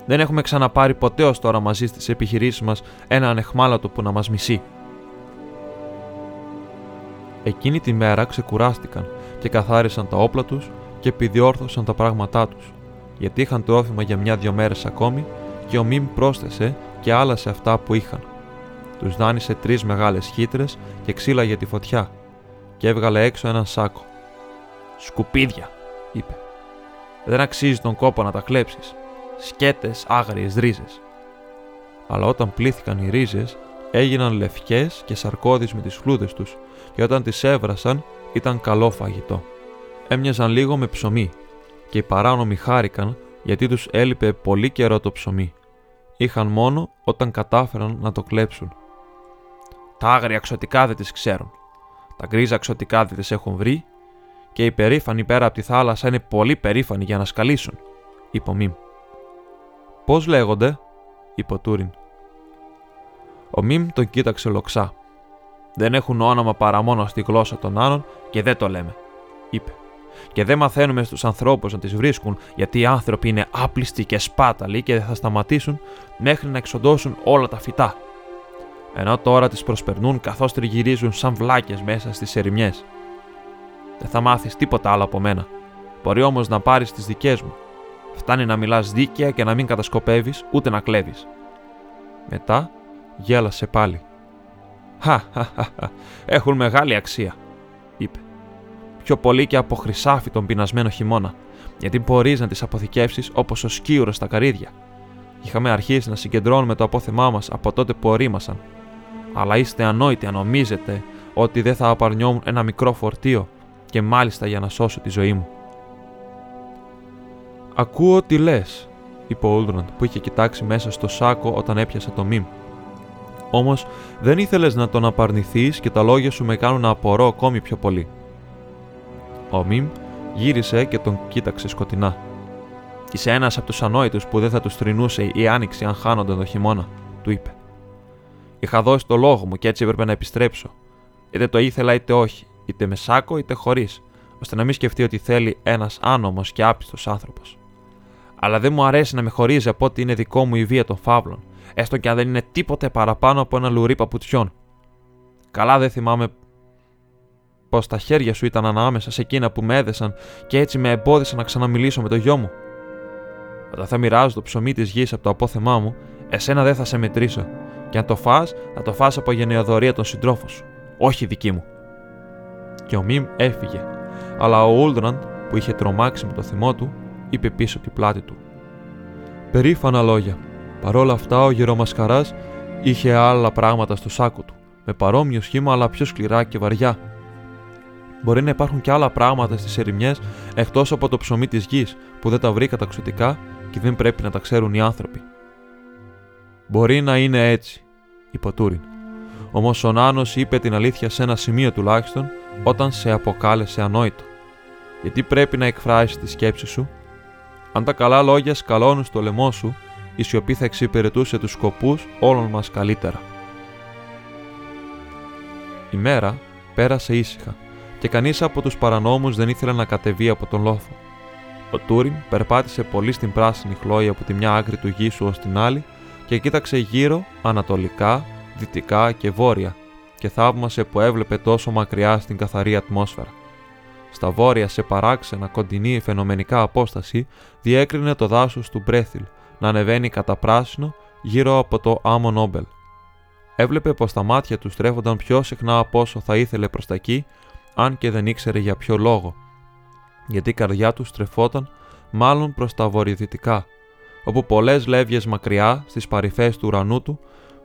Δεν έχουμε ξαναπάρει ποτέ ως τώρα μαζί στις επιχειρήσεις μας ένα ανεχμάλατο που να μας μισεί. Εκείνη τη μέρα ξεκουράστηκαν και καθάρισαν τα όπλα τους και επιδιόρθωσαν τα πράγματά τους, γιατί είχαν τρόφιμα για μια-δυο μέρες ακόμη και ο Μιμ πρόσθεσε και άλλα σε αυτά που είχαν. Τους δάνεισε τρεις μεγάλες χύτρες και ξύλα για τη φωτιά και έβγαλε έξω έναν σάκο. «Σκουπίδια», είπε. «Δεν αξίζει τον κόπο να τα κλέψεις. Σκέτες άγριες ρίζες». Αλλά όταν πλήθηκαν οι ρίζες, έγιναν λευκές και σαρκώδεις με τις φλούδες τους και όταν τις έβρασαν ήταν καλό φαγητό. Έμοιαζαν λίγο με ψωμί και οι παράνομοι χάρηκαν γιατί τους έλειπε πολύ καιρό το ψωμί. Είχαν μόνο όταν κατάφεραν να το κλέψουν. Τα άγρια ξωτικά δεν τις ξέρουν. Τα γκρίζα ξωτικά δεν τις έχουν βρει και οι περήφανοι πέρα από τη θάλασσα είναι πολύ περήφανοι για να σκαλίσουν, είπε ο Μιμ. Πώς λέγονται, είπε ο Τούριν. Ο Μιμ τον κοίταξε λοξά. Δεν έχουν όνομα παρά μόνο στη γλώσσα των άλλων και δεν το λέμε, είπε. Και δεν μαθαίνουμε στους ανθρώπους να τις βρίσκουν, γιατί οι άνθρωποι είναι άπλιστοι και σπάταλοι και δεν θα σταματήσουν μέχρι να εξοντώσουν όλα τα φυτά. Ενώ τώρα τις προσπερνούν καθώς τριγυρίζουν σαν βλάκες μέσα στις ερημιές. Δεν θα μάθεις τίποτα άλλο από μένα. Μπορεί όμως να πάρεις τις δικές μου. Φτάνει να μιλάς δίκαια και να μην κατασκοπεύεις ούτε να κλέβεις. Μετά γέλασε πάλι. Χα, έχουν μεγάλη αξία, είπε. Πιο πολύ και από χρυσάφι τον πεινασμένο χειμώνα, γιατί μπορείς να τις αποθηκεύσεις όπως ο σκύουρος στα καρύδια. Είχαμε αρχίσει να συγκεντρώνουμε το απόθεμά μας από τότε που ορίμασαν. Αλλά είστε ανόητοι αν νομίζετε ότι δεν θα απαρνιόμουν ένα μικρό φορτίο και μάλιστα για να σώσω τη ζωή μου. Ακούω τι λες, είπε ο Ούλτραντ που είχε κοιτάξει μέσα στο σάκο όταν έπιασε το μιμ. Όμως δεν ήθελες να τον απαρνηθείς και τα λόγια σου με κάνουν να απορώ ακόμη πιο πολύ. Ο Μιμ γύρισε και τον κοίταξε σκοτεινά. Είσαι ένας από τους ανόητους που δεν θα τους τρινούσε η άνοιξη αν χάνονταν το χειμώνα, του είπε. Είχα δώσει το λόγο μου και έτσι έπρεπε να επιστρέψω. Είτε το ήθελα είτε όχι, είτε με σάκο είτε χωρίς, ώστε να μην σκεφτεί ότι θέλει ένας άνομος και άπιστος άνθρωπος. Αλλά δεν μου αρέσει να με χωρίζει από ότι είναι δικό μου η βία των φαύλων, έστω και αν δεν είναι τίποτε παραπάνω από ένα λουρί παπουτσιών. Καλά δεν θυμάμαι πως τα χέρια σου ήταν ανάμεσα σε εκείνα που με έδεσαν και έτσι με εμπόδισαν να ξαναμιλήσω με το γιο μου. Όταν θα μοιράζω το ψωμί της γης από το απόθεμά μου, εσένα δεν θα σε μετρήσω. Και αν το φά, θα το φας από γενεοδορία των συντρόφων σου, όχι δική μου. Και ο Μιμ έφυγε, αλλά ο Ούλντραντ, που είχε τρομάξει με το θυμό του, είπε πίσω την πλάτη του. Περήφανα λόγια, Παρόλα αυτά, ο γερομασκαρά είχε άλλα πράγματα στο σάκο του, με παρόμοιο σχήμα αλλά πιο σκληρά και βαριά. Μπορεί να υπάρχουν και άλλα πράγματα στις ερημιές εκτός από το ψωμί της γης που δεν τα βρει καταξωτικά και δεν πρέπει να τα ξέρουν οι άνθρωποι. Μπορεί να είναι έτσι, είπε ο Τούριν. Όμως ο Νάνος είπε την αλήθεια σε ένα σημείο τουλάχιστον όταν σε αποκάλεσε ανόητο. Γιατί πρέπει να εκφράσεις τη σκέψη σου; Αν τα καλά λόγια σκαλώνουν στο λαιμό σου, η σιωπή θα εξυπηρετούσε τους σκοπούς όλων μας καλύτερα. Η μέρα πέρασε ήσυχα και κανείς από τους παρανόμους δεν ήθελε να κατεβεί από τον λόφο. Ο Τούριν περπάτησε πολύ στην πράσινη χλώη από τη μια άκρη του γήσου ως την άλλη και κοίταξε γύρω ανατολικά, δυτικά και βόρεια και θαύμασε που έβλεπε τόσο μακριά στην καθαρή ατμόσφαιρα. Στα βόρεια σε παράξενα κοντινή φαινομενικά απόσταση διέκρινε το δάσος του Μπρέθιλ να ανεβαίνει κατά πράσινο γύρω από το άμμο Νόμπελ. Έβλεπε πως τα μάτια του στρέφονταν πιο συχνά από όσο θα ήθελε προς τα εκεί, αν και δεν ήξερε για ποιο λόγο. γιατί η καρδιά του στρεφόταν μάλλον προς τα βορειοδυτικά, όπου πολλές λεύγες μακριά στις παρυφές του ουρανού του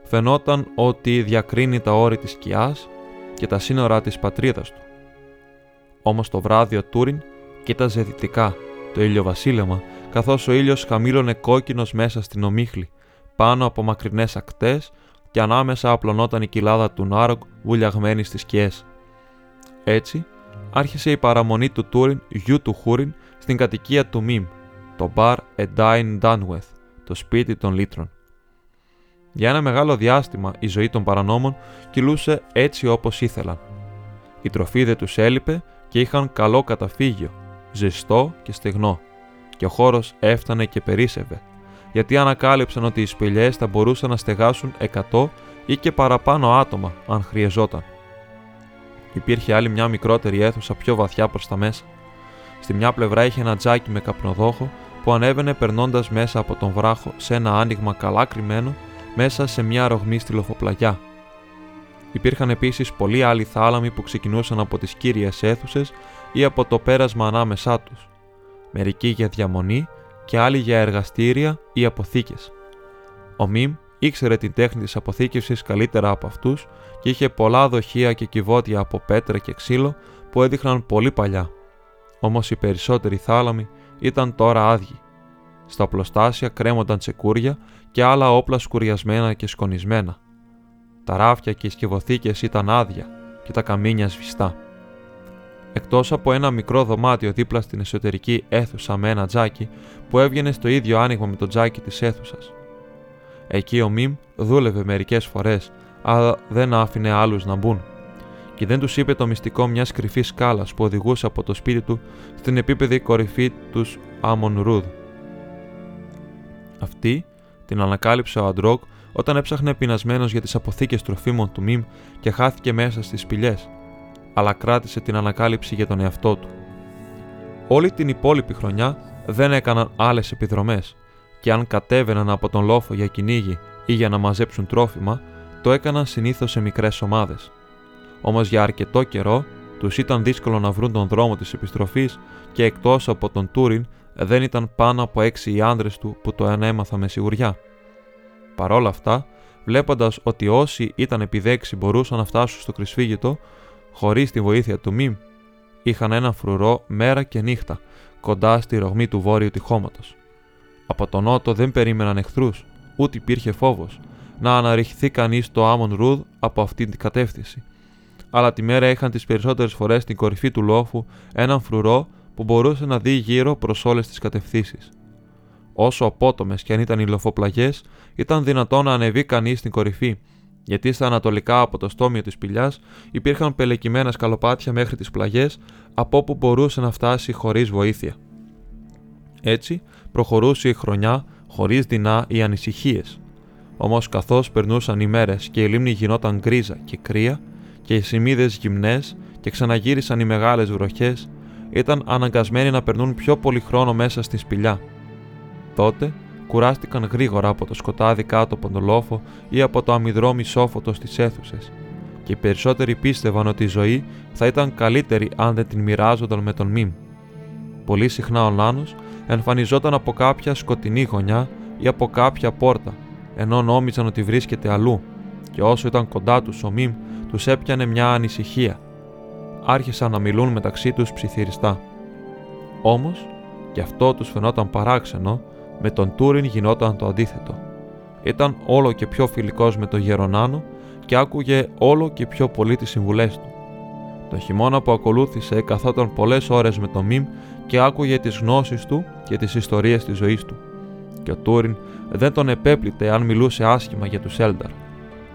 φαινόταν ότι διακρίνει τα όρη της σκιάς και τα σύνορα της πατρίδας του. Όμως το βράδυ ο Τούριν κοίταζε δυτικά το ηλιοβασίλεμα, καθώς ο ήλιος χαμήλωνε κόκκινος μέσα στην ομίχλη, πάνω από μακρινές ακτές και ανάμεσα απλωνόταν η κοιλάδα του Νάρογκ βουλιαγμένη στις σκιές. Έτσι, άρχισε η παραμονή του Τούριν γιου του Χούριν στην κατοικία του Μιμ, το Bar Edine Dunweth, το σπίτι των λίτρων. Για ένα μεγάλο διάστημα η ζωή των παρανόμων κυλούσε έτσι όπως ήθελαν. Η τροφή δεν τους έλειπε και είχαν καλό καταφύγιο, ζεστό και στεγνό, και ο χώρος έφτανε και περίσευε, γιατί ανακάλυψαν ότι οι σπηλιές θα μπορούσαν να στεγάσουν 100 ή και παραπάνω άτομα αν χρειαζόταν. Υπήρχε άλλη μια μικρότερη αίθουσα πιο βαθιά προς τα μέσα. Στη μια πλευρά είχε ένα τζάκι με καπνοδόχο που ανέβαινε περνώντας μέσα από τον βράχο σε ένα άνοιγμα καλά κρυμμένο μέσα σε μια ρογμή στη λοφοπλαγιά. Υπήρχαν επίσης πολλοί άλλοι θάλαμοι που ξεκινούσαν από τις κύριες αίθουσες ή από το πέρασμα ανάμεσά τους. Μερικοί για διαμονή και άλλοι για εργαστήρια ή αποθήκες. Ο Μιμ ήξερε την τέχνη της αποθήκευσης καλύτερα από αυτούς και είχε πολλά δοχεία και κυβότια από πέτρα και ξύλο που έδειχναν πολύ παλιά. Όμως οι περισσότεροι θάλαμοι ήταν τώρα άδειοι. Στα πλωστάσια κρέμονταν τσεκούρια και άλλα όπλα σκουριασμένα και σκονισμένα. Τα ράφια και οι σκευοθήκες ήταν άδεια και τα καμίνια σβηστά. Εκτός από ένα μικρό δωμάτιο δίπλα στην εσωτερική αίθουσα με ένα τζάκι που έβγαινε στο ίδιο άνοιγμα με το τζάκι της αίθουσας. Εκεί ο Μιμ δούλευε μερικές φορές, αλλά δεν άφηνε άλλους να μπουν. Και δεν τους είπε το μυστικό μιας κρυφής σκάλας που οδηγούσε από το σπίτι του στην επίπεδη κορυφή τους Άμον Ρούδ. Αυτή την ανακάλυψε ο Αντρόκ όταν έψαχνε πεινασμένος για τις αποθήκες τροφίμων του Μιμ και χάθηκε μέσα στις σπηλιές, αλλά κράτησε την ανακάλυψη για τον εαυτό του. Όλη την υπόλοιπη χρονιά δεν έκαναν άλλες επιδρομές, και αν κατέβαιναν από τον λόφο για κυνήγι ή για να μαζέψουν τρόφιμα, το έκαναν συνήθως σε μικρές ομάδες. Όμως για αρκετό καιρό τους ήταν δύσκολο να βρουν τον δρόμο της επιστροφής και εκτός από τον Τούριν δεν ήταν πάνω από έξι οι άντρες του που το ανέμαθα με σιγουριά. Παρόλα αυτά, βλέποντας ότι όσοι ήταν επιδέξι μπορούσαν να φτάσουν στο κρυσφύγητο, χωρίς τη βοήθεια του Μιμ, είχαν ένα φρουρό μέρα και νύχτα κοντά στη ρογμή του βόρειου τυχώματος. Από τον νότο δεν περίμεναν εχθρούς, ούτε υπήρχε φόβος να αναρριχθεί κανείς στο Άμον Ρούδ από αυτή την κατεύθυνση. Αλλά τη μέρα είχαν τις περισσότερες φορές στην κορυφή του λόφου έναν φρουρό που μπορούσε να δει γύρω προς όλες τις κατευθύνσεις. Όσο απότομες και αν ήταν οι λοφοπλαγιές, ήταν δυνατόν να ανεβεί κανείς στην κορυφή, γιατί στα ανατολικά από το στόμιο της σπηλιά υπήρχαν πελεκυμένα σκαλοπάτια μέχρι τις πλαγιές, από όπου μπορούσε να φτάσει χωρίς βοήθεια. Έτσι, προχωρούσε η χρονιά χωρίς δεινά ή ανησυχίες. Όμως, καθώς περνούσαν οι μέρες και η λίμνη γινόταν γκρίζα και κρύα, και οι σημείδες γυμνές και ξαναγύρισαν οι μεγάλες βροχές, ήταν αναγκασμένοι να περνούν πιο πολύ χρόνο μέσα στη σπηλιά. Τότε κουράστηκαν γρήγορα από το σκοτάδι κάτω από τον λόφο ή από το αμυδρό σόφωτο στις αίθουσες, και οι περισσότεροι πίστευαν ότι η ζωή θα ήταν καλύτερη αν δεν την μοιράζονταν με τον Μιμ. Πολύ συχνά ο Νάνος εμφανιζόταν από κάποια σκοτεινή γωνιά ή από κάποια πόρτα, ενώ νόμιζαν ότι βρίσκεται αλλού, και όσο ήταν κοντά τους ο Μιμ, τους έπιανε μια ανησυχία. Άρχισαν να μιλούν μεταξύ τους ψιθυριστά. Όμως, και αυτό τους φαινόταν παράξενο, με τον Τούριν γινόταν το αντίθετο. Ήταν όλο και πιο φιλικός με τον Γερονάνο και άκουγε όλο και πιο πολύ τις συμβουλές του. Το χειμώνα που ακολούθησε καθόταν πολλές ώρες με τον Μιμ και άκουγε τις γνώσεις του και τις ιστορίες της ζωής του. Και ο Τούριν δεν τον επέπλητε αν μιλούσε άσχημα για τους Έλνταρ.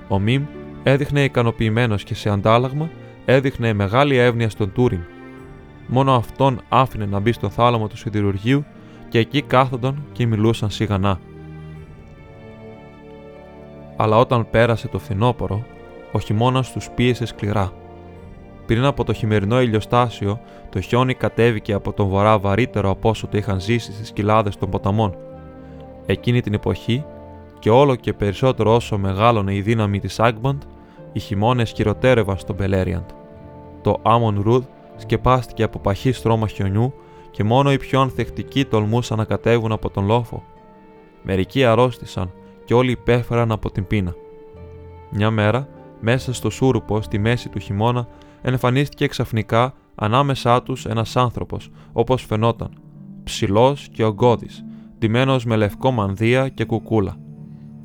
Ο Μιμ έδειχνε ικανοποιημένος και σε αντάλλαγμα έδειχνε μεγάλη εύνοια στον Τούριν. Μόνο αυτόν άφηνε να μπει στο θάλαμο του σιδηρουργείου και εκεί κάθονταν και μιλούσαν σιγανά. Αλλά όταν πέρασε το φθινόπωρο, ο χειμώνας τους πίεσε σκληρά. Πριν από το χειμερινό ηλιοστάσιο, το χιόνι κατέβηκε από τον βορρά βαρύτερο από όσο το είχαν ζήσει στις κοιλάδες των ποταμών. Εκείνη την εποχή, και όλο και περισσότερο όσο μεγάλωνε η δύναμη της Άγμπαντ, οι χειμώνες χειροτέρευαν στον Μπελέριαντ. Το Άμον Ρουδ σκεπάστηκε από παχύ στρώμα χιονιού και μόνο οι πιο ανθεκτικοί τολμούσαν να κατέβουν από τον λόφο. Μερικοί αρρώστησαν και όλοι υπέφεραν από την πείνα. Μια μέρα, μέσα στο σούρουπο στη μέση του χειμώνα, εμφανίστηκε ξαφνικά ανάμεσά τους ένας άνθρωπος, όπως φαινόταν, ψηλός και ογκώδης, ντυμένος με λευκό μανδύα και κουκούλα.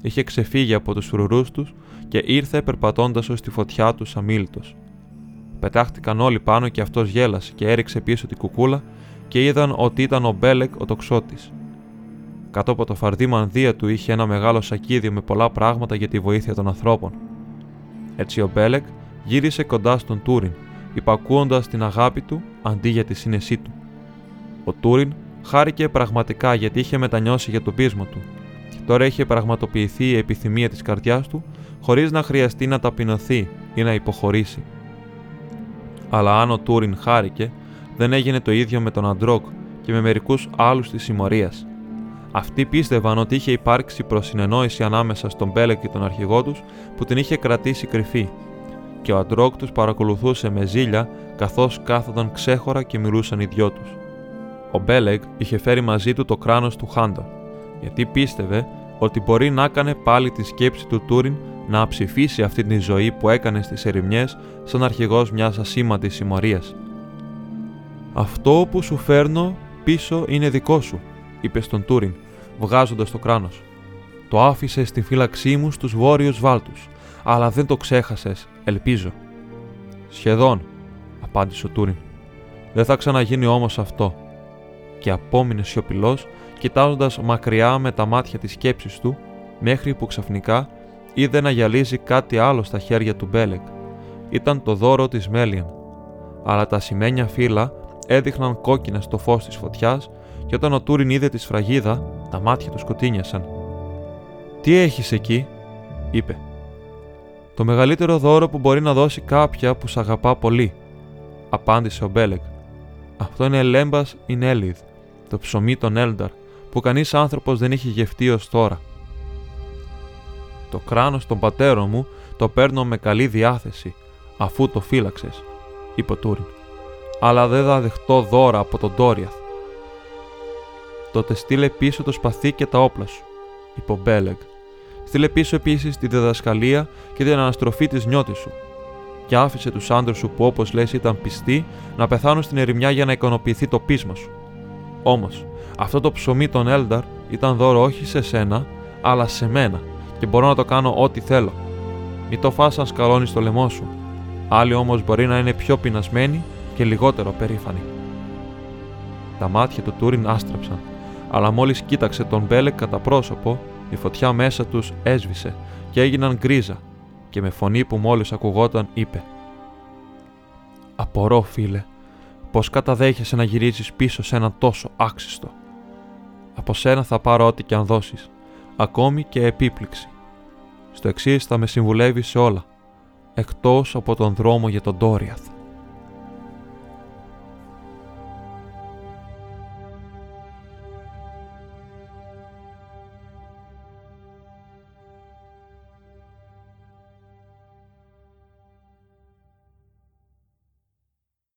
Είχε ξεφύγει από τους φρουρούς τους και ήρθε περπατώντας ως τη φωτιά του αμήλυτο. Πετάχτηκαν όλοι πάνω και αυτός γέλασε και έριξε πίσω την κουκούλα και είδαν ότι ήταν ο Μπέλεκ ο τοξότης. Κάτω από το φαρδί μανδύα του είχε ένα μεγάλο σακίδιο με πολλά πράγματα για τη βοήθεια των ανθρώπων. Έτσι ο Μπέλεκ γύρισε κοντά στον Τούριν, υπακούοντας την αγάπη του αντί για τη σύνεσή του. Ο Τούριν χάρηκε πραγματικά γιατί είχε μετανιώσει για τον πείσμα του και τώρα είχε πραγματοποιηθεί η επιθυμία της καρδιάς του χωρίς να χρειαστεί να ταπεινωθεί ή να υποχωρήσει. Αλλά αν ο Τούριν χάρηκε, δεν έγινε το ίδιο με τον Άντρογκ και με μερικούς άλλους της συμμορίας. Αυτοί πίστευαν ότι είχε υπάρξει προσυνεννόηση ανάμεσα στον Μπέλεγκ και τον αρχηγό τους που την είχε κρατήσει κρυφή, και ο Άντρογκ τους παρακολουθούσε με ζήλια καθώς κάθονταν ξέχωρα και μιλούσαν οι δυο τους. Ο Μπέλεγκ είχε φέρει μαζί του το κράνος του Χάντορ, γιατί πίστευε ότι μπορεί να έκανε πάλι τη σκέψη του Τούριν να ψηφίσει αυτή τη ζωή που έκανε στις ερημιές σαν αρχηγός μιας ασήμαντης συμμορίας. Αυτό που σου φέρνω πίσω είναι δικό σου, είπε στον Τούριν, βγάζοντας το κράνος. Το άφησες στη φύλαξή μου στους βόρειους βάλτους, αλλά δεν το ξέχασες, ελπίζω. Σχεδόν, απάντησε ο Τούριν. Δεν θα ξαναγίνει όμως αυτό. Και απόμεινε σιωπηλός, κοιτάζοντας μακριά με τα μάτια της σκέψης του, μέχρι που ξαφνικά είδε να γυαλίζει κάτι άλλο στα χέρια του Μπέλεκ. Ήταν το δώρο της Μέλιαν. Αλλά τα σημαίνια φύλλα έδειχναν κόκκινα στο φως της φωτιάς και όταν ο Τούριν είδε τη σφραγίδα, τα μάτια του σκοτίνιασαν. Τι έχεις εκεί, είπε. Το μεγαλύτερο δώρο που μπορεί να δώσει κάποια που σ' αγαπά πολύ, απάντησε ο Μπέλεκ. Αυτό είναι λέμπας Ινέλιδ, το ψωμί των Έλνταρ, που κανείς άνθρωπος δεν έχει γευτεί ως τώρα. Το κράνος των πατέρων μου το παίρνω με καλή διάθεση, αφού το φύλαξες, είπε ο Τούριν. Αλλά δεν θα δεχτώ δώρα από τον Τόριαθ. Τότε στείλε πίσω το σπαθί και τα όπλα σου, είπε ο Μπέλεγ. Στείλε πίσω επίσης τη διδασκαλία και την αναστροφή της νιώτης σου. Και άφησε τους άντρες σου που, όπως λες, ήταν πιστοί, να πεθάνουν στην ερημιά για να ικανοποιηθεί το πείσμα σου. Όμως, αυτό το ψωμί των Έλνταρ ήταν δώρο όχι σε σένα, αλλά σε μένα, και μπορώ να το κάνω ό,τι θέλω. Μην το φας αν σκαλώνεις το λαιμό σου. Άλλοι όμως μπορεί να είναι πιο πεινασμένοι και λιγότερο περήφανοι. Τα μάτια του Τούριν άστραψαν αλλά μόλις κοίταξε τον Μπέλεκ κατά πρόσωπο, η φωτιά μέσα τους έσβησε και έγιναν γκρίζα και με φωνή που μόλις ακουγόταν είπε «Απορώ, φίλε, πως καταδέχεσαι να γυρίζεις πίσω σε ένα τόσο άξιστο. Από σένα θα πάρω ό,τι και αν δώσεις, ακόμη και επίπληξη. Στο εξής θα με συμβουλεύεις σε όλα, εκτός από τον δρόμο για τον Τόριαθ.